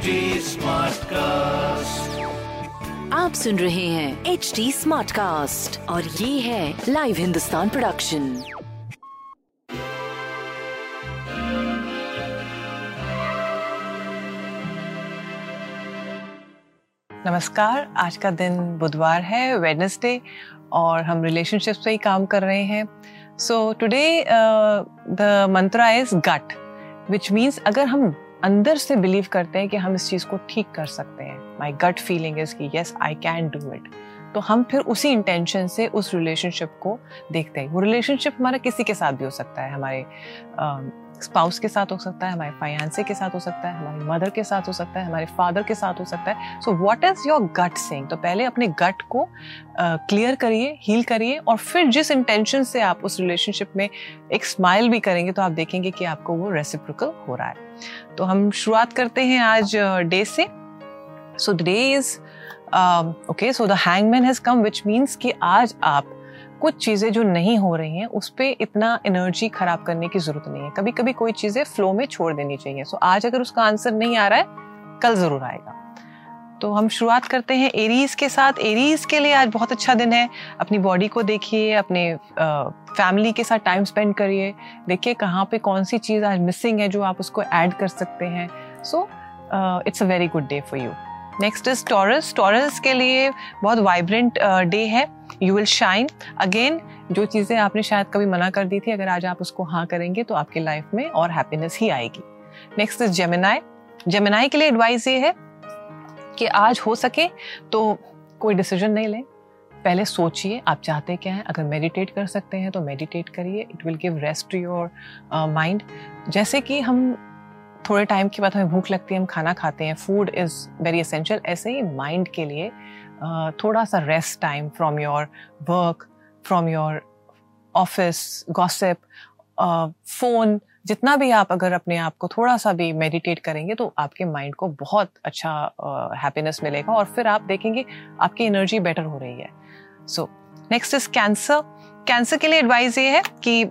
HD Smartcast. आप सुन रहे हैं एच डी स्मार्ट कास्ट और ये है लाइव हिंदुस्तान प्रोडक्शन नमस्कार आज का दिन बुधवार है वेडनेसडे और हम रिलेशनशिप्स पे ही काम कर रहे हैं so today the mantra is gut which means अगर हम अंदर से बिलीव करते हैं कि हम इस चीज़ को ठीक कर सकते हैं। माई गट फीलिंग इज़ कि yes I can do it तो हम फिर उसी इंटेंशन से उस रिलेशनशिप को देखते हैं। वो रिलेशनशिप हमारा किसी के साथ भी हो सकता है, हमारे स्पाउस के साथ हो सकता है, हमारे फाइनेंसे के साथ हो सकता है, हमारी मदर के साथ हो सकता है, हमारे फादर के साथ हो सकता है। So what is your gut saying तो पहले अपने गट को क्लियर करिए हील करिए और फिर जिस इंटेंशन से आप उस रिलेशनशिप में एक स्माइल भी करेंगे तो आप देखेंगे कि आपको वो रेसिप्रिकल हो रहा है। तो हम शुरुआत करते हैं आज डे से। So day is okay so the hangman has come which means कि आज आप कुछ चीज़ें जो नहीं हो रही हैं उस पर इतना एनर्जी खराब करने की ज़रूरत नहीं है। कभी कभी कोई चीज़ें फ्लो में छोड़ देनी चाहिए। सो so, आज अगर उसका आंसर नहीं आ रहा है कल ज़रूर आएगा। तो हम शुरुआत करते हैं एरीज के साथ। एरीज के लिए आज बहुत अच्छा दिन है। अपनी बॉडी को देखिए अपने फैमिली के साथ टाइम स्पेंड करिए। देखिए कहाँ पे कौन सी चीज़ आज मिसिंग है जो आप उसको ऐड कर सकते हैं। So it's a very good day for you next is Taurus Taurus के लिए बहुत वाइब्रेंट डे uh, है. यू विल शाइन अगेन जो चीज़ें आपने शायद कभी मना कर दी थी अगर आज आप उसको हाँ करेंगे तो आपकी लाइफ में और हैप्पीनेस ही आएगी. नेक्स्ट इज़ जेमिनाई जेमिनाई के लिए एडवाइस ये है कि आज हो सके तो कोई डिसीज़न नहीं लें. पहले सोचिए आप चाहते क्या हैं? अगर मेडिटेट कर सकते हैं तो मेडिटेट करिए. It will give rest to your mind जैसे कि हम थोड़े टाइम के बाद हमें भूख लगती है हम खाना खाते हैं। फ़ूड इज़ वेरी असेंशियल ऐसे ही माइंड के लिए थोड़ा सा rest time from your work from your office gossip phone जितना भी आप अगर अपने आप को थोड़ा सा भी मेडिटेट करेंगे तो आपके माइंड को बहुत अच्छा हैप्पीनेस uh, मिलेगा और फिर आप देखेंगे आपकी एनर्जी बेटर हो रही है। So next is Cancer Cancer के लिए एडवाइस ये है कि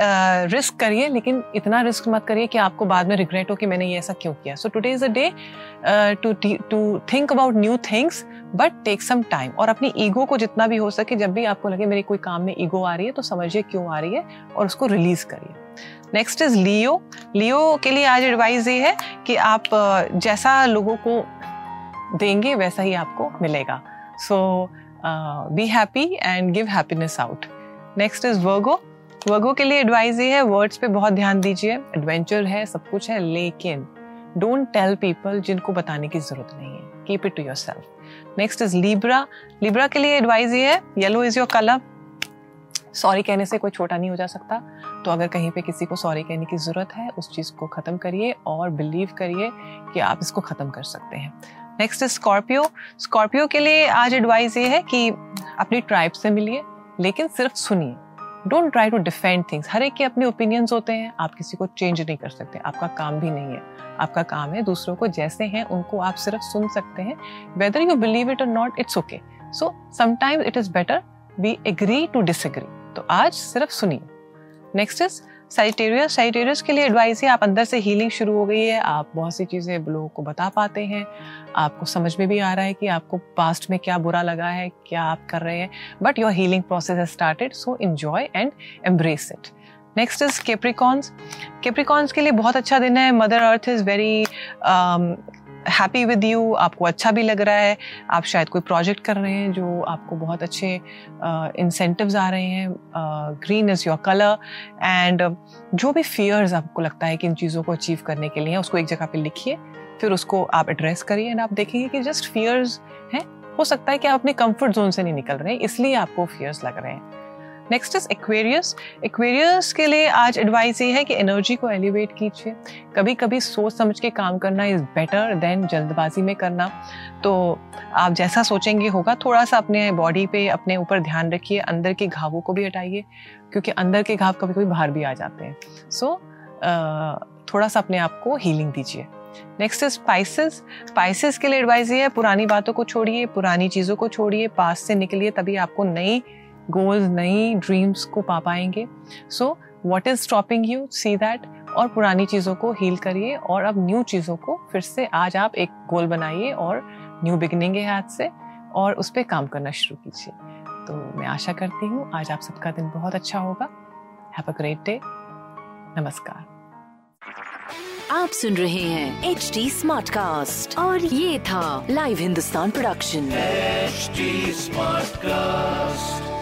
रिस्क करिए, लेकिन इतना रिस्क मत करिए कि आपको बाद में रिग्रेट हो कि मैंने ये ऐसा क्यों किया। So today is a day to to think about new things but take some time और अपनी ईगो को जितना भी हो सके, जब भी आपको लगे मेरे कोई काम में ईगो आ रही है तो समझिए क्यों आ रही है और उसको रिलीज़ करिए। नेक्स्ट इज़ लियो लियो के लिए आज एडवाइस ये है कि आप जैसा लोगों को देंगे, वैसा ही आपको मिलेगा। So be happy and give happiness out next is Virgo Virgo के लिए एडवाइस ये है वर्ड्स पे बहुत ध्यान दीजिए। एडवेंचर है, सब कुछ है, लेकिन डोंट टेल पीपल जिनको बताने की ज़रूरत नहीं है। Keep it to yourself next is Libra Libra के लिए एडवाइस ये है yellow is your colour sorry कहने से कोई छोटा नहीं हो जा सकता। तो अगर कहीं पे किसी को सॉरी कहने की ज़रूरत है, उस चीज़ को ख़त्म करिए और बिलीव करिए कि आप इसको ख़त्म कर सकते हैं। नेक्स्ट इज़ स्कॉर्पियो स्कॉर्पियो के लिए आज एडवाइस ये है कि अपनी ट्राइब से मिलिए, लेकिन सिर्फ़ सुनिए। Don't try to defend things हर एक के अपने ओपिनियंस होते हैं। आप किसी को चेंज नहीं कर सकते। आपका काम भी नहीं है। आपका काम है दूसरों को जैसे हैं, उनको आप सिर्फ़ सुन सकते हैं। वेदर यू बिलीव इट और not it's okay so sometimes it is better we agree to disagree तो आज सिर्फ़ सुनिए। नेक्स्ट इज़ साइटेरियस साइटेरियस के लिए एडवाइस है, आप अंदर से हीलिंग शुरू हो गई है, आप बहुत सी चीज़ें लोगों को बता पाते हैं, आपको समझ में भी आ रहा है कि आपको पास्ट में क्या बुरा लगा है, क्या आप कर रहे हैं बट योर हीलिंग प्रोसेस है started so enjoy and embrace it next is Capricorns Capricorns के लिए बहुत अच्छा दिन है mother earth is very happy with you आपको अच्छा भी लग रहा है आप शायद कोई प्रोजेक्ट कर रहे हैं जो आपको बहुत अच्छे इंसेंटिव्स uh, आ रहे हैं green is your colour and जो भी फियर्स आपको लगता है कि इन चीज़ों को अचीव करने के लिए उसको एक जगह पे लिखिए फिर उसको आप एड्रेस करिए एंड आप देखेंगे कि जस्ट फियर्स हैं। हो सकता है कि आप अपने कंफर्ट जोन से नहीं निकल रहे हैं इसलिए आपको फियर्स लग रहे हैं। नेक्स्ट इज़ एक्वेरियस एक्वेरियस के लिए आज एडवाइस ये है कि एनर्जी को एलिवेट कीजिए। कभी कभी सोच समझ के काम करना इज़ बेटर देन जल्दबाजी में करना। तो आप जैसा सोचेंगे होगा थोड़ा सा अपने बॉडी पे अपने ऊपर ध्यान रखिए अंदर के घावों को भी हटाइए क्योंकि अंदर के घाव कभी कभी बाहर भी आ जाते हैं। सो so, थोड़ा सा अपने आप को हीलिंग दीजिए। नेक्स्ट इज़ स्पाइसेस स्पाइसेस के लिए एडवाइस ये है पुरानी बातों को छोड़िए पुरानी चीज़ों को छोड़िए पास से निकलिए तभी आपको नई गोल्स नई ड्रीम्स को पा पाएँगे। So what is stopping you see that और पुरानी चीज़ों को हील करिए और अब न्यू चीज़ों को फिर से आज आप एक गोल बनाइए और न्यू बिगनिंग है हाथ से और उस पर काम करना शुरू कीजिए। तो मैं आशा करती हूँ आज आप सबका दिन बहुत अच्छा होगा। हैव अ ग्रेट डे नमस्कार। आप सुन रहे हैं एच डी स्मार्ट कास्ट और ये था live Hindustan production HD Smartcast.